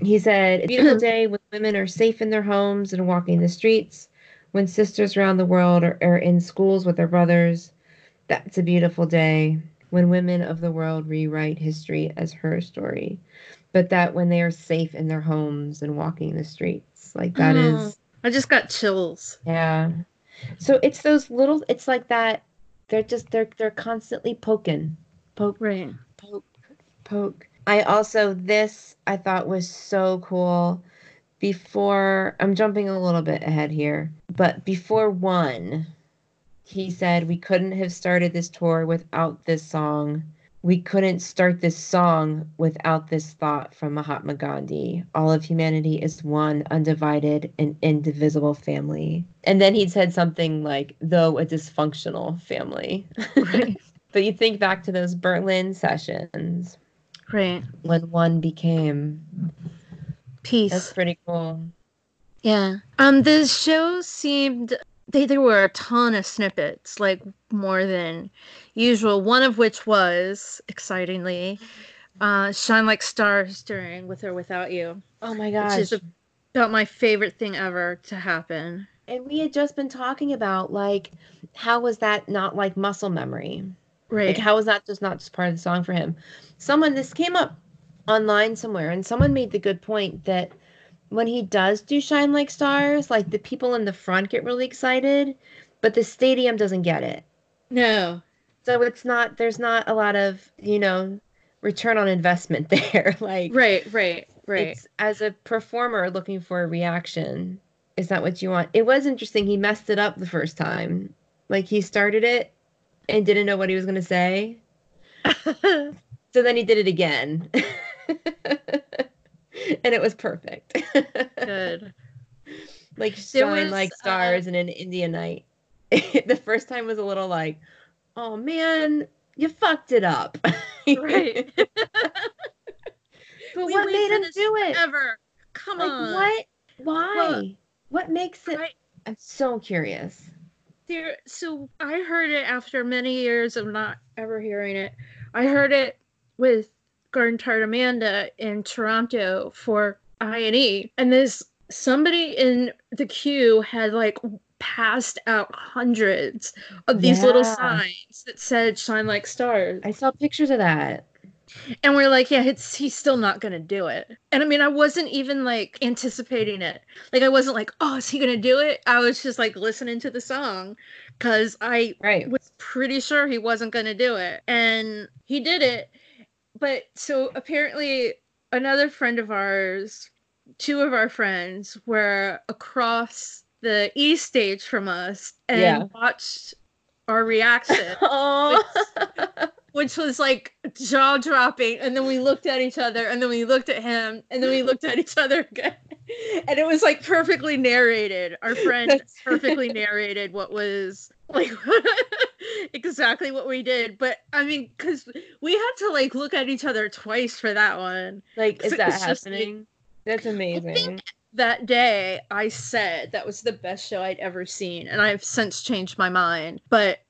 He said, a beautiful day when women are safe in their homes and walking the streets, when sisters around the world are, are in schools with their brothers. That's a beautiful day when women of the world rewrite history as her story. But that when they are safe in their homes and walking the streets, like that mm-hmm. is. Oh. I just got chills. Yeah. So it's those little it's like that they're just they're they're constantly poking. Poke, Right. poke, poke. I also this I thought was so cool. Before I'm jumping a little bit ahead here, but before one, he said we couldn't have started this tour without this song. We couldn't start this song without this thought from Mahatma Gandhi. All of humanity is one undivided and indivisible family. And then he said something like, though a dysfunctional family. Right. but you think back to those Berlin sessions Right. when one became. Peace. That's pretty cool. Yeah. Um the show seemed they there were a ton of snippets, like more than usual, one of which was excitingly uh Shine Like Stars during With or Without You. Oh my Which gosh. is a- About my favorite thing ever to happen. and we had just been talking about like how was that not like muscle memory? Right. Like how was that just not just part of the song for him? Someone this came up online somewhere and someone made the good point that when he does do shine like stars, like the people in the front get really excited, but the stadium doesn't get it. no. So it's not there's not a lot of, you know, return on investment there. like Right, right, right. it's as a performer looking for a reaction. Is that what you want? It was interesting. He messed it up the first time. Like he started it and didn't know what he was going to say. So then he did it again. and it was perfect. Good. like shine was, like uh, stars in an Indian night. the first time was a little like, oh man, you fucked it up. Right. but We what made him do it? Ever. Come Like on. what? Why? what makes it? I'm so curious. There so i heard it after many years of not ever hearing it. I heard it with garden tart amanda in toronto for i&e and this somebody in the queue had like passed out hundreds of these little signs that said shine like stars. I saw pictures of that. And we're like yeah it's he's still not gonna do it and i mean i wasn't even like anticipating it like i wasn't like oh is he gonna do it i was just like listening to the song because i Right. was pretty sure he wasn't going to do it and he did it but so apparently another friend of ours two of our friends were across the e stage from us and Yeah. watched our reaction Oh. Which was like jaw dropping and then we looked at each other and then we looked at him and then we looked at each other again. And it was like perfectly narrated. Our friend That's- perfectly narrated what was like exactly what we did. But i mean because we had to like look at each other twice for that one. Like, is that was just like- happening? That's amazing. that day i said that was the best show i'd ever seen and i've since changed my mind. But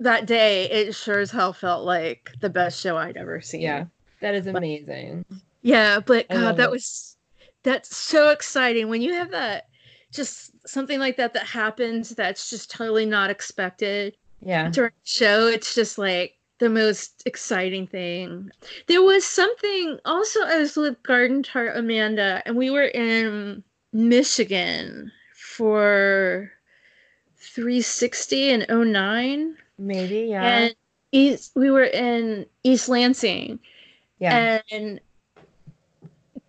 that day it sure as hell felt like the best show i'd ever seen Yeah. That is amazing. Yeah, but God, that it. was that's so exciting when you have that just something like that that happens that's just totally not expected Yeah. during the show. It's just like the most exciting thing. There was something also I was with Garden Tart Amanda and we were in Michigan for 360 and 09 Maybe, yeah. and East, we were in East Lansing yeah. and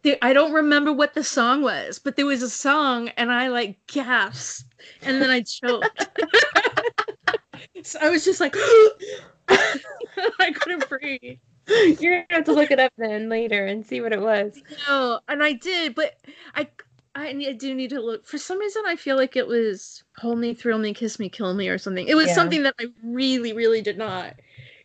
there, I don't remember what the song was, but there was a song and I like gasped and then I choked. so I was just like I couldn't breathe. You're gonna have to look it up then later and see what it was. No, and I did, but I I, I do need to look. For some reason, I feel like it was "Hold Me, Thrill Me, Kiss Me, Kill Me" or something. It was Yeah. something that I really, really did not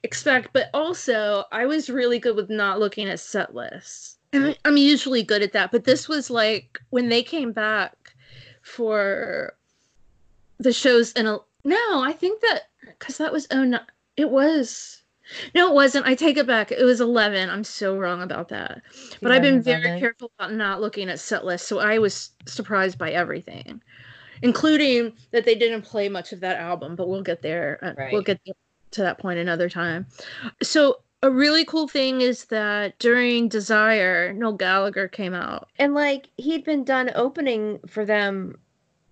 expect. But also, I was really good with not looking at set lists. And I'm usually good at that, but this was like when they came back for the shows in a no, I think that because that was oh no, it was no, it wasn't. I take it back. It was 11. I'm so wrong about that. But I've been very 2011. careful about not looking at set lists, so I was surprised by everything, including that they didn't play much of that album. But we'll get there. uh, We'll get to that point another time. So a really cool thing is that during Desire, Noel Gallagher came out. And like he'd been done opening for them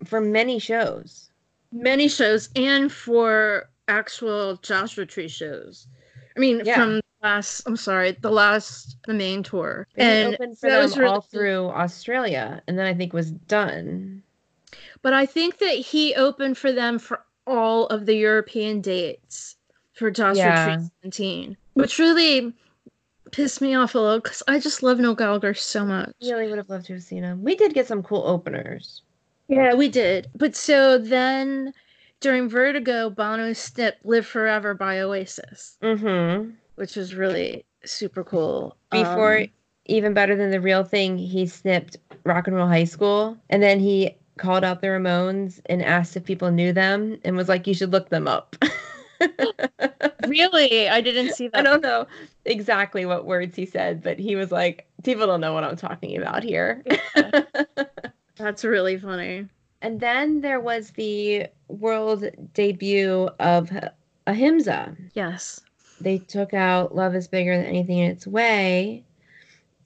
for many shows. many shows and for actual Joshua Tree shows. I mean, Yeah. from last, I'm sorry, the last, the main tour. And And opened for that them was really all through Australia, and then I think was done. But I think that he opened for them for all of the European dates for Joshua Yeah. Tree 17, which really pissed me off a little because I just love Noel Gallagher so much. Really would have loved to have seen him. We did get some cool openers. Yeah, we did. But so then during Vertigo, Bono snipped Live Forever by Oasis, Mm-hmm. which was really super cool. Before Um, even better than the real thing, he snipped Rock and Roll High School, and then he called out the Ramones and asked if people knew them, and was like, "You should look them up." really, I didn't see that. I don't know exactly what words he said, but he was like, "People don't know what I'm talking about here." That's really funny. And then there was the world debut of Ahimsa. Yes. They took out Love is Bigger Than Anything in Its Way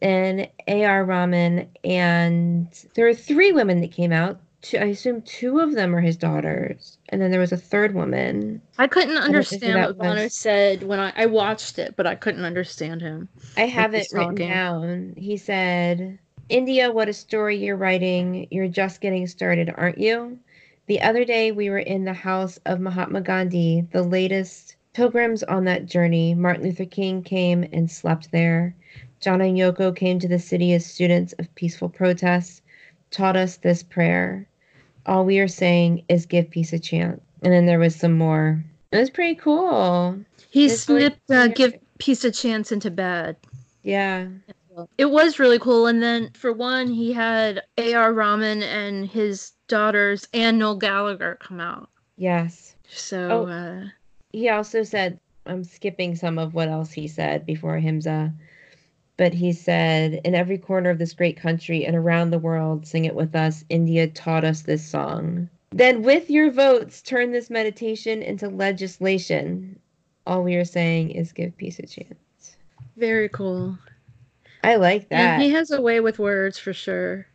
and A.R. Rahman. And there were three women that came out. Two, I assume two of them are his daughters. And then there was a third woman. I couldn't understand what Bono was- said when I, I watched it, but I couldn't understand him. I have it written down. He said, India, what a story you're writing. You're just getting started, aren't you? The other day, we were in the house of Mahatma Gandhi, the latest pilgrims on that journey. Martin Luther King came and slept there. John and Yoko came to the city as students of peaceful protests, taught us this prayer. All we are saying is give peace a chance. And then there was some more. It was pretty cool. He It's really- snipped uh, Give Peace a Chance into bed. Yeah. It was really cool. And then, for one, he had A.R. Rahman and his daughters and Noel Gallagher come out. Yes. So, Oh. uh, he also said i'm skipping some of what else he said before Ahimsa but he said in every corner of this great country and around the world sing it with us india taught us this song then with your votes turn this meditation into legislation all we are saying is give peace a chance very cool. I like that And he has a way with words for sure.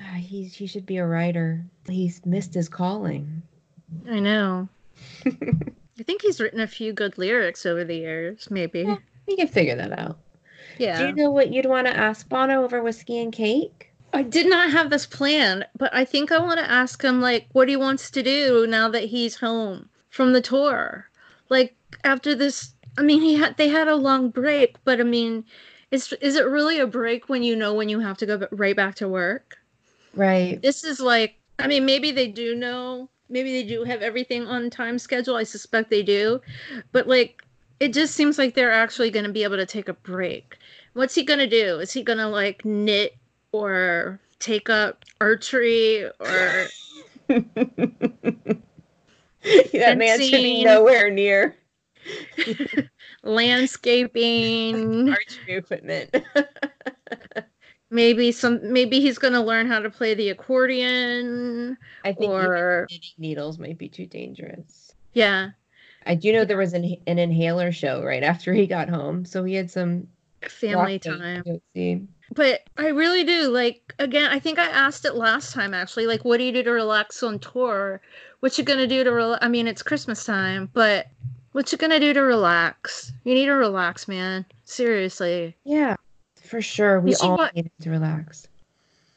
Ah, he, he should be a writer he's missed his calling I know. I think he's written a few good lyrics over the years, maybe. Yeah. we can figure that out Yeah. do you know what you'd want to ask bono over whiskey and cake I did not have this planned, but I think I want to ask him like what he wants to do now that he's home from the tour. Like after this, I mean, he had they had a long break, but I mean, is is it really a break when you know when you have to go right back to work? right This is like, I mean, maybe they do know, maybe they do have everything on time schedule. I suspect they do, but like, it just seems like they're actually going to be able to take a break. What's he going to do? Is he going to like knit or take up archery or that man should be nowhere near landscaping? archery equipment. maybe some maybe he's going to learn how to play the accordion I think or needles might be too dangerous. yeah, I do know there was an, an inhaler show right after he got home, so he had some family time. But I really do like again, I think I asked it last time actually, like what do you do to relax on tour? What you to do to relax? I mean, it's Christmas time, but what you going to do to relax? You need to relax, man. Seriously. Yeah, for sure. We all what- needed to relax.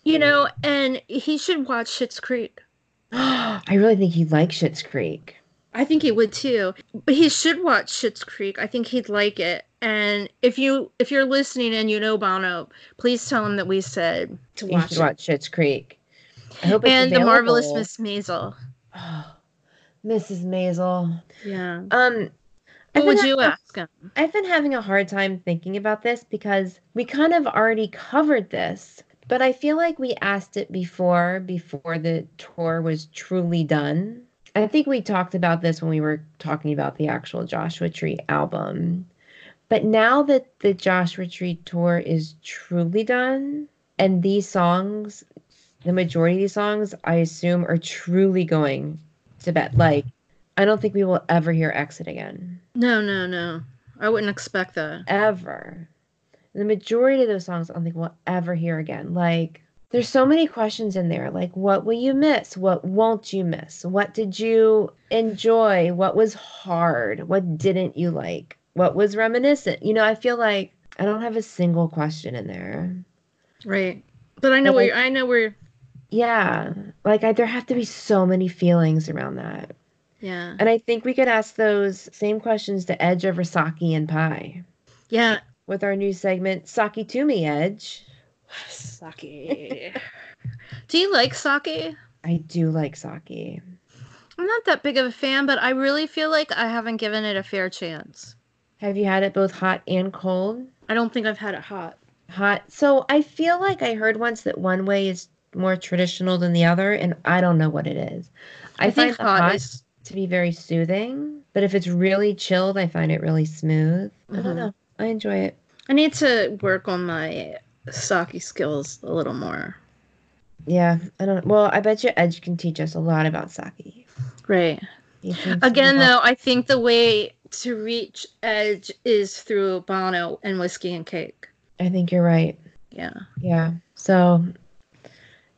You know, and he should watch Schitt's Creek. I really think he'd like Schitt's Creek. I think he would too. But he should watch Schitt's Creek. I think he'd like it. And if you if you're listening and you know Bono, please tell him that we said to watch watch Schitt's Creek. I hope and the marvelous. Miss Maisel. Oh, Mrs. Maisel. Yeah. Um, What would you having- ask him? I've been having a hard time thinking about this because we kind of already covered this, but I feel like we asked it before, before the tour was truly done. I think we talked about this when we were talking about the actual Joshua Tree album. But now that the Joshua Tree tour is truly done, and these songs, the majority of these songs, I assume, are truly going to bed. Like, I don't think we will ever hear Exit again No, no, no. I wouldn't expect that. ever. The majority of those songs I don't think we'll ever hear again. Like, there's so many questions in there. Like, what will you miss? What won't you miss? What did you enjoy? What was hard? What didn't you like? What was reminiscent? You know, I feel like I don't have a single question in there. Right. But I know But, where like- I know where Yeah, like I, there have to be so many feelings around that. yeah. And I think we could ask those same questions to Edge over Sake and Pie Yeah. with our new segment, Saki to me, Edge. Sake. Do you like sake? I do like sake. I'm not that big of a fan, but I really feel like I haven't given it a fair chance. Have you had it both hot and cold? I don't think I've had it hot. Hot. So I feel like I heard once that one way is more traditional than the other, and I don't know what it is. I, I, think hot, hot is to be very soothing, but if it's really chilled, I find it really smooth. I don't know. I enjoy it. I need to work on my sake skills a little more. Yeah, I don't. Well, I bet you Edge can teach us a lot about sake. Right. He seems to Again, though, I think the way to reach Edge is through Bono and whiskey and cake. I think you're right. Yeah. Yeah. So,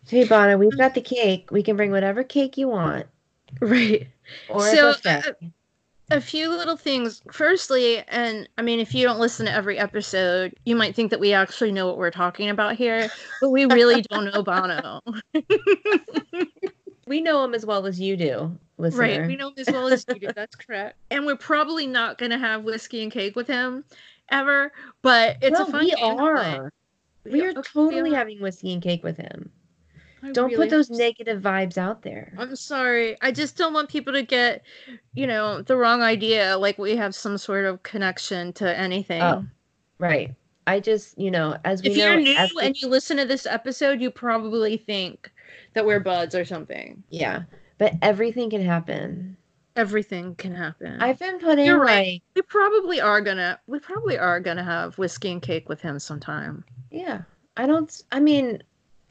hey, Bono, we've mm. got the cake. We can bring whatever cake you want, Right. or So, uh, a. A few little things. Firstly, and I mean, if you don't listen to every episode, you might think that we actually know what we're talking about here, but we really don't know Bono. we know him as well as you do, listener. Right. We know him as well as you do. That's correct. And we're probably not going to have whiskey and cake with him ever, but it's Well, a fun we game to play. are. We are totally are. having whiskey and cake with him. I Don't really put those negative vibes out there. I'm sorry. I just don't want people to get, you know, the wrong idea like we have some sort of connection to anything. Oh, Right. I just, you know, as we if know, you're new and you listen to this episode, you probably think that we're buds or something. yeah, but everything can happen. Everything can happen. I've been putting You're right. like, we probably are gonna we probably are gonna have whiskey and cake with him sometime. yeah. I don't. I mean,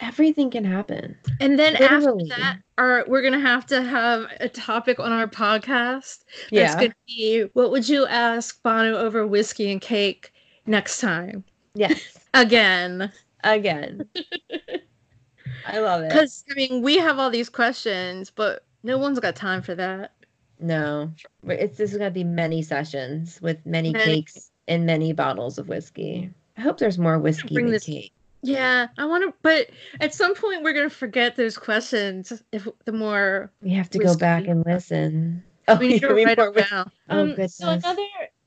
everything can happen. And then Literally. after that, our, we're gonna have to have a topic on our podcast. That's Yeah. gonna be what would you ask Bono over whiskey and cake next time? Yes. Again. Again. I love it. Because I mean we have all these questions, but no one's got time for that. No, it's this is gonna be many sessions with many Many. cakes and many bottles of whiskey. I hope there's more whiskey Bring than this- cake. Yeah, I want to, but at some point we're gonna forget those questions. If the more We have to go back and listen. Oh, we need to yeah, write it down. Oh, Um, goodness. So another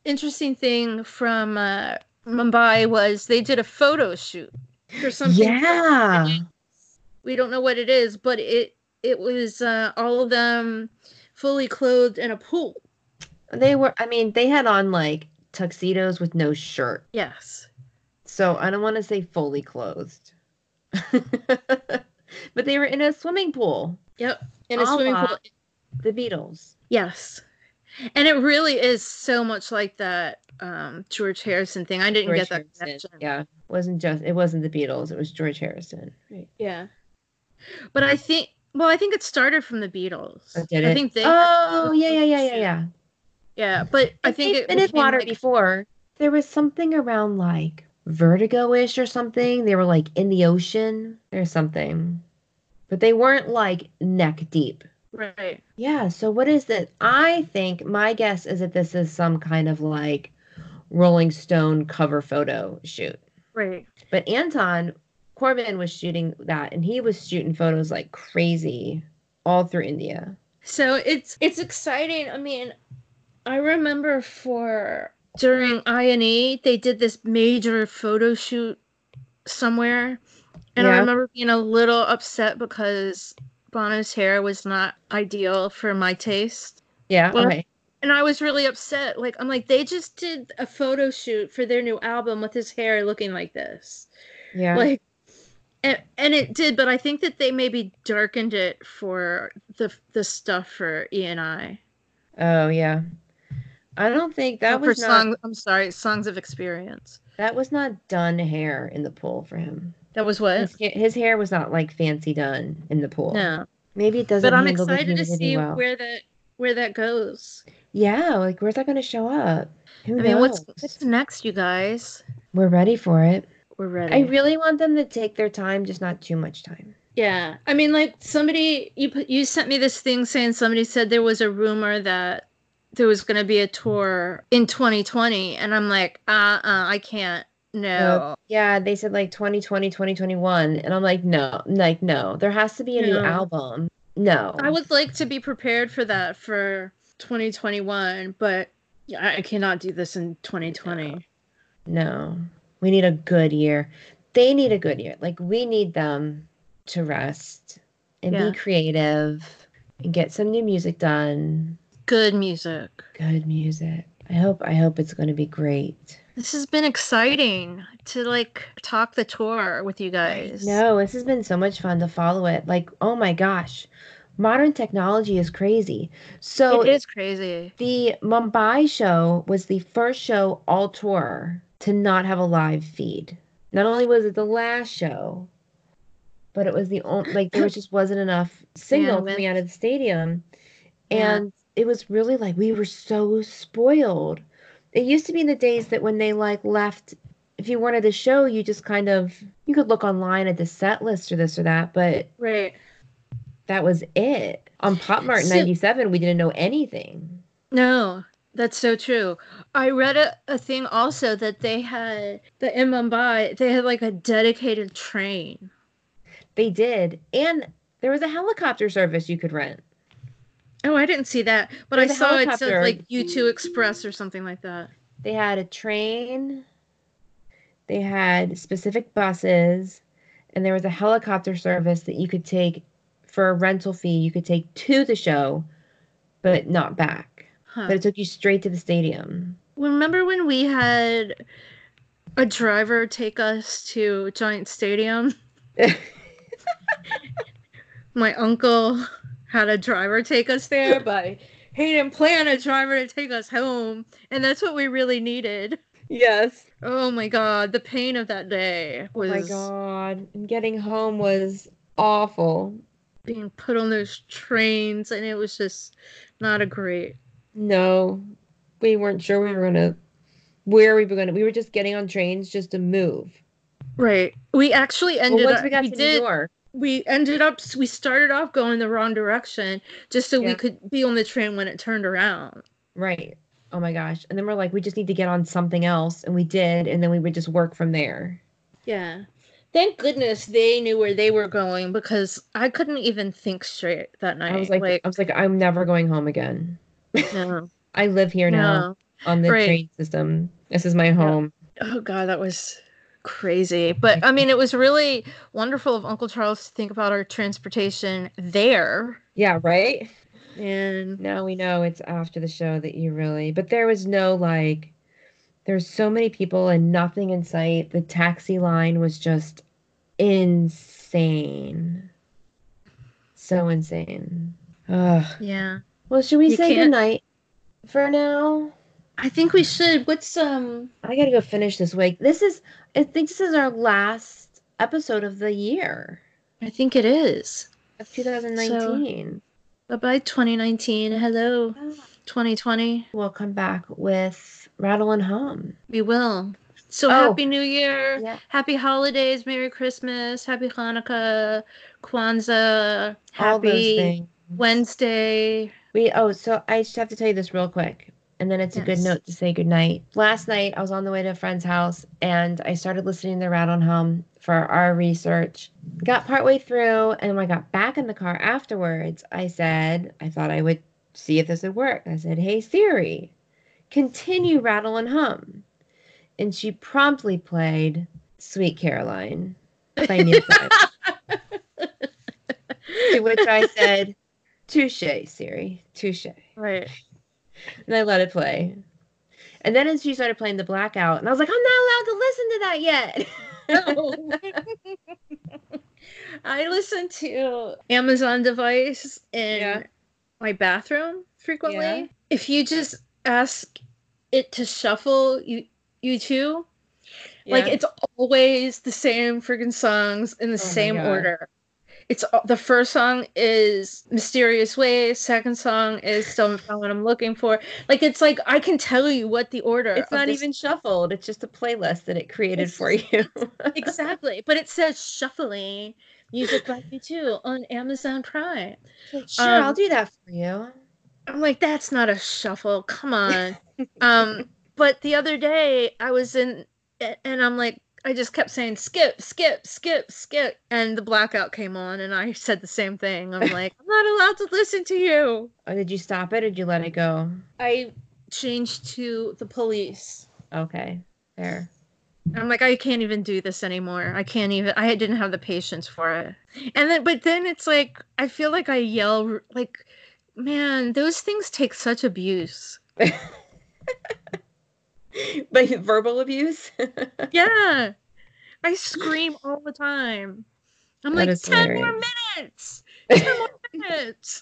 interesting thing from uh, Mumbai was they did a photo shoot for something. Yeah. we don't know what it is, but it it was uh, all of them fully clothed in a pool. They were I mean, they had on like tuxedos with no shirt. Yes. So I don't want to say fully clothed. but they were in a swimming pool. Yep. In a A swimming pool. The Beatles. Yes. And it really is so much like that um, George Harrison thing. I didn't George get that Harrison, connection. Yeah. wasn't just it wasn't the Beatles. It was George Harrison. Right. Yeah. But I think well, I think it started from the Beatles. Oh, did I it? think they Oh yeah yeah yeah yeah yeah. Yeah, but I think they've it been in water like- before. There was something around like vertigo-ish or something. They were like in the ocean or something, but they weren't like neck deep. Right. Yeah. So what is it? I think my guess is that this is some kind of like Rolling Stone cover photo shoot. Right. But Anton Corbijn was shooting that, and he was shooting photos like crazy all through India. So it's it's exciting. I mean, I remember for during INE they did this major photo shoot somewhere, and I remember being a little upset because Bono's hair was not ideal for my taste. Yeah. Well, okay. And I was really upset. Like I'm like they just did a photo shoot for their new album with his hair looking like this. Yeah. Like and, and it did, but I think that they maybe darkened it for the the stuff for E and I. oh yeah. I don't think that for was not song. I'm sorry, songs of experience. that was not done hair in the pool for him. That was what? His, his hair was not like fancy done in the pool. No, Maybe it doesn't. but I'm excited to see well. where that where that goes. Yeah, like where's that going to show up? Who I mean, what's knows? what's next, you guys? We're ready for it. We're ready. I really want them to take their time, just not too much time. Yeah, I mean, like somebody you put you sent me this thing saying somebody said there was a rumor that there was going to be a tour in 2020, and I'm like, uh, uh I can't. No. Yeah, they said like 2020, 2021. And I'm like, no, like, no, there has to be a new album. No. I would like to be prepared for that for 2021, but yeah, I cannot do this in 2020. No. We need a good year. They need a good year. Like, we need them to rest and Yeah. be creative and get some new music done. Good music. Good music. I hope, I hope it's going to be great. This has been exciting to like talk the tour with you guys. No, this has been so much fun to follow it. Like, oh my gosh, modern technology is crazy. So it is crazy. the Mumbai show was the first show all tour to not have a live feed. Not only was it the last show, but it was the only like there was just wasn't enough signal Bandwidth. coming out of the stadium, Yeah. and it was really like we were so spoiled. It used to be in the days that when they like left, if you wanted a show, you just kind of you could look online at the set list or this or that, but Right. that was it. On Pop Mart So- '97, we didn't know anything. No, that's so true. I read a, a thing also that they had that in Mumbai they had like a dedicated train. They did. And there was a helicopter service you could rent. Oh, I didn't see that, but There's I saw it said like U2 Express or something like that. They had a train, they had specific buses, and there was a helicopter service that you could take for a rental fee. You could take to the show, but not back. Huh. But it took you straight to the stadium. Remember when we had a driver take us to Giant Stadium? My uncle had a driver take us there, but he didn't plan a driver to take us home, and that's what we really needed. yes. Oh my god, the pain of that day was. Oh my God. And getting home was awful. being put on those trains, and it was just not a great. No, we weren't sure we were gonna where we were gonna. We were just getting on trains just to move. Right. We actually Well, ended once up. we got we to did. New York, we ended up we started off going the wrong direction just so we could be on the train when it turned around right? Oh my gosh! And then we're like, we just need to get on something else, and we did, and then we would just work from there. yeah thank goodness they knew where they were going because i couldn't even think straight that night I was like, I was like, I'm never going home again. no, I live here now no. on the Right. train system. This is my home. oh god that was crazy but i mean it was really wonderful of uncle charles to think about our transportation there Yeah, right. and Now we know it's after the show that you really, but there was no like, there's so many people and nothing in sight. The taxi line was just insane. So insane. Ugh. yeah Well, should we You say can't- goodnight for now? I think we should. What's um? I gotta go finish this week. This is, I think this is our last episode of the year I think it is. of 2019. Bye bye 2019. Hello 2020. we'll come back with Rattle and Hum. We will. So Oh. happy New Year. Yeah. Happy holidays. Merry Christmas. Happy Hanukkah. Kwanzaa. Happy. Wednesday. We oh, so I just have to tell you this real quick, and then it's a good note to say goodnight. Last night I was on the way to a friend's house and I started listening to Rattle and Hum for our research. Got partway through, and when I got back in the car afterwards, I said I thought I would see if this would work. I said, "Hey Siri, continue Rattle and Hum," and she promptly played "Sweet Caroline" by Neil to which I said, "Touche, Siri, touche." Right. And I let it play. And then as she started playing the blackout, and I was like, I'm not allowed to listen to that yet. I listen to Amazon device in Yeah. my bathroom frequently. Yeah. If you just ask it to shuffle you U2, like it's always the same freaking songs in the Oh same order. It's the first song is Mysterious Ways, second song is Find What I'm Looking For. Like it's like I can tell you what the order it's not even shuffled. It's just a playlist that it created for you. exactly. But it says shuffling music by U2 on Amazon Prime. sure, Um, I'll do that for you. I'm like, that's not a shuffle. Come on. um, but the other day I was in, and I'm like, I just kept saying skip, skip, skip, skip, and the blackout came on, and I said the same thing. I'm like, I'm not allowed to listen to you. Oh, did you stop it or did you let it go? I changed to the police. Okay, fair. I'm like, I can't even do this anymore. I can't even. I didn't have the patience for it. And then, but then it's like, I feel like I yell, like, man, those things take such abuse. but verbal abuse? Yeah. I scream all the time. I'm That like, is 10 more minutes. 10 more minutes.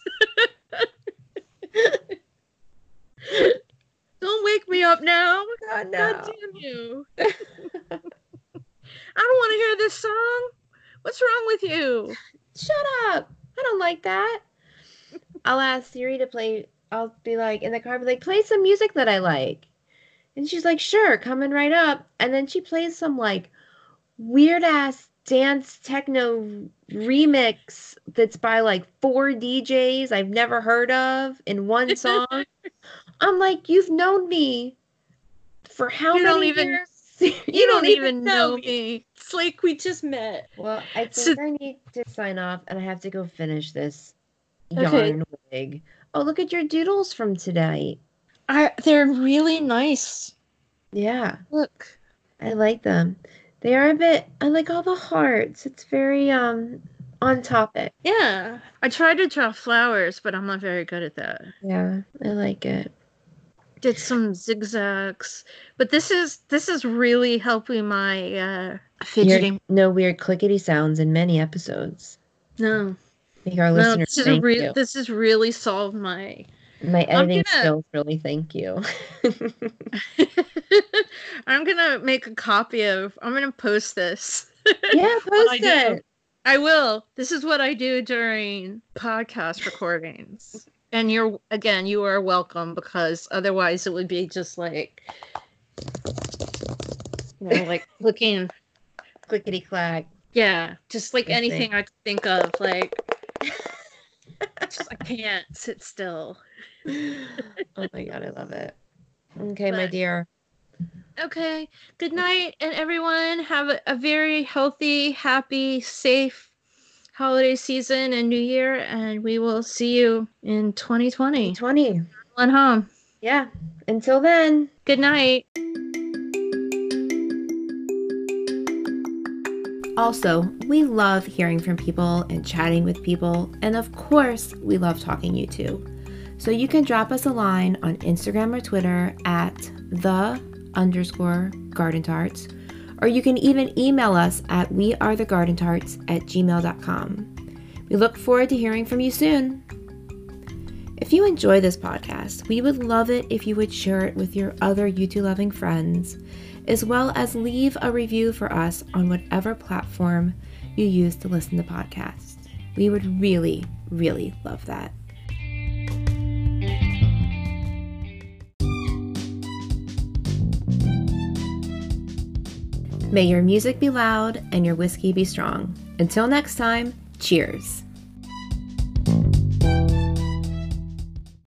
Don't wake me up now. God, God damn you. I don't want to hear this song. What's wrong with you? Shut up. I don't like that. I'll ask Siri to play. I'll be like, in the car, I'll be like, play some music that I like. And she's like, sure, coming right up. And then she plays some like weird ass dance techno remix that's by like four DJs I've never heard of in one song. I'm like, you've known me for how You many don't even- years? You, don't, even know me. It's like we just met. Well, I So- I need to sign off and I have to go finish this Okay. yarn wig. Oh, look at your doodles from today. I, they're really nice. Yeah, Look. I like them. They are a bit I like all the hearts. It's very um on topic. Yeah. I tried to draw flowers, but I'm not very good at that. Yeah, I like it. Did some zigzags. But this is this is really helping my uh fidgeting. no weird clickety sounds in many episodes. No. I think our No, listeners this is re- this has really solved my My editing gonna- skills really thank you. I'm gonna make a copy of. I'm gonna post this. yeah, I post do. it. I will. This is what I do during podcast recordings. And you're again, you are welcome because otherwise it would be just like, you know, like looking. Clickety clack. Yeah, just like anything I could think of. Like, just, I can't sit still. oh my god, I love it. Okay, my dear. Okay. Good night, and everyone have a, a very healthy, happy, safe holiday season and New Year, and we will see you in 2020. 20. On home. Yeah. Until then. Good night. Also, we love hearing from people and chatting with people, and of course, we love talking U2. So you can drop us a line on Instagram or Twitter at the underscore garden tarts, or you can even email us at wearethegardentarts at gmail.com. We look forward to hearing from you soon. If you enjoy this podcast, we would love it if you would share it with your other U2 loving friends, as well as leave a review for us on whatever platform you use to listen to podcasts. We would really, really love that. May your music be loud and your whiskey be strong. Until next time, cheers.